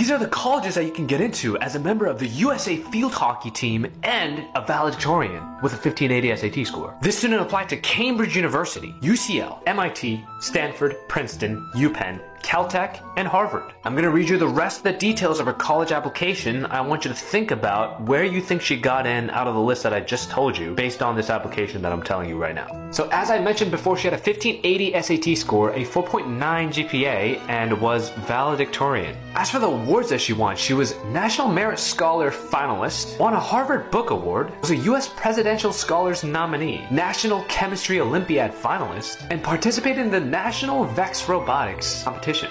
These are the colleges that you can get into as a member of the USA field hockey team and a valedictorian with a 1580 SAT score. This student applied to Cambridge University, UCL, MIT, Stanford, Princeton, UPenn, Caltech, and Harvard. I'm going to read you the rest of the details of her college application. I want you to think about where you think she got in out of the list that I just told you based on this application that I'm telling you right now. So, as I mentioned before, she had a 1580 SAT score, a 4.9 GPA, and was valedictorian. As for the awards that she won, she was National Merit Scholar finalist, won a Harvard Book Award, was a U.S. Presidential Scholars nominee, National Chemistry Olympiad finalist, and participated in the National Vex Robotics competition.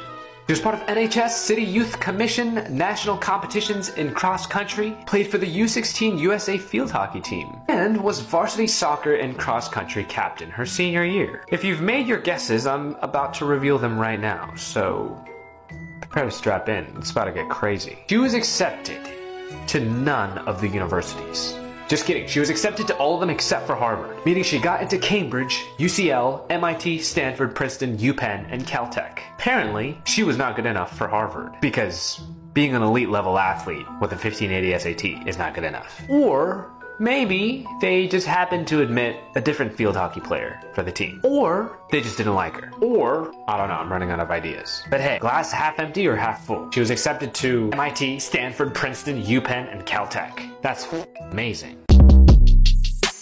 She was part of NHS City Youth Commission national competitions in cross country, played for the U16 USA field hockey team, and was varsity soccer and cross country captain her senior year. If you've made your guesses, I'm about to reveal them right now, so prepare to strap in. It's about to get crazy. She was accepted to none of the universities. Just kidding. She was accepted to all of them except for Harvard, meaning she got into Cambridge, UCL, MIT, Stanford, Princeton, UPenn, and Caltech. Apparently, she was not good enough for Harvard because being an elite level athlete with a 1580 SAT is not good enough. Or Maybe they just happened to admit a different field hockey player for the team. Or they just didn't like her. Or, I don't know, I'm running out of ideas. But hey, glass half empty or half full? She was accepted to MIT, Stanford, Princeton, UPenn, and Caltech. That's amazing.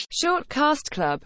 Short Cast Club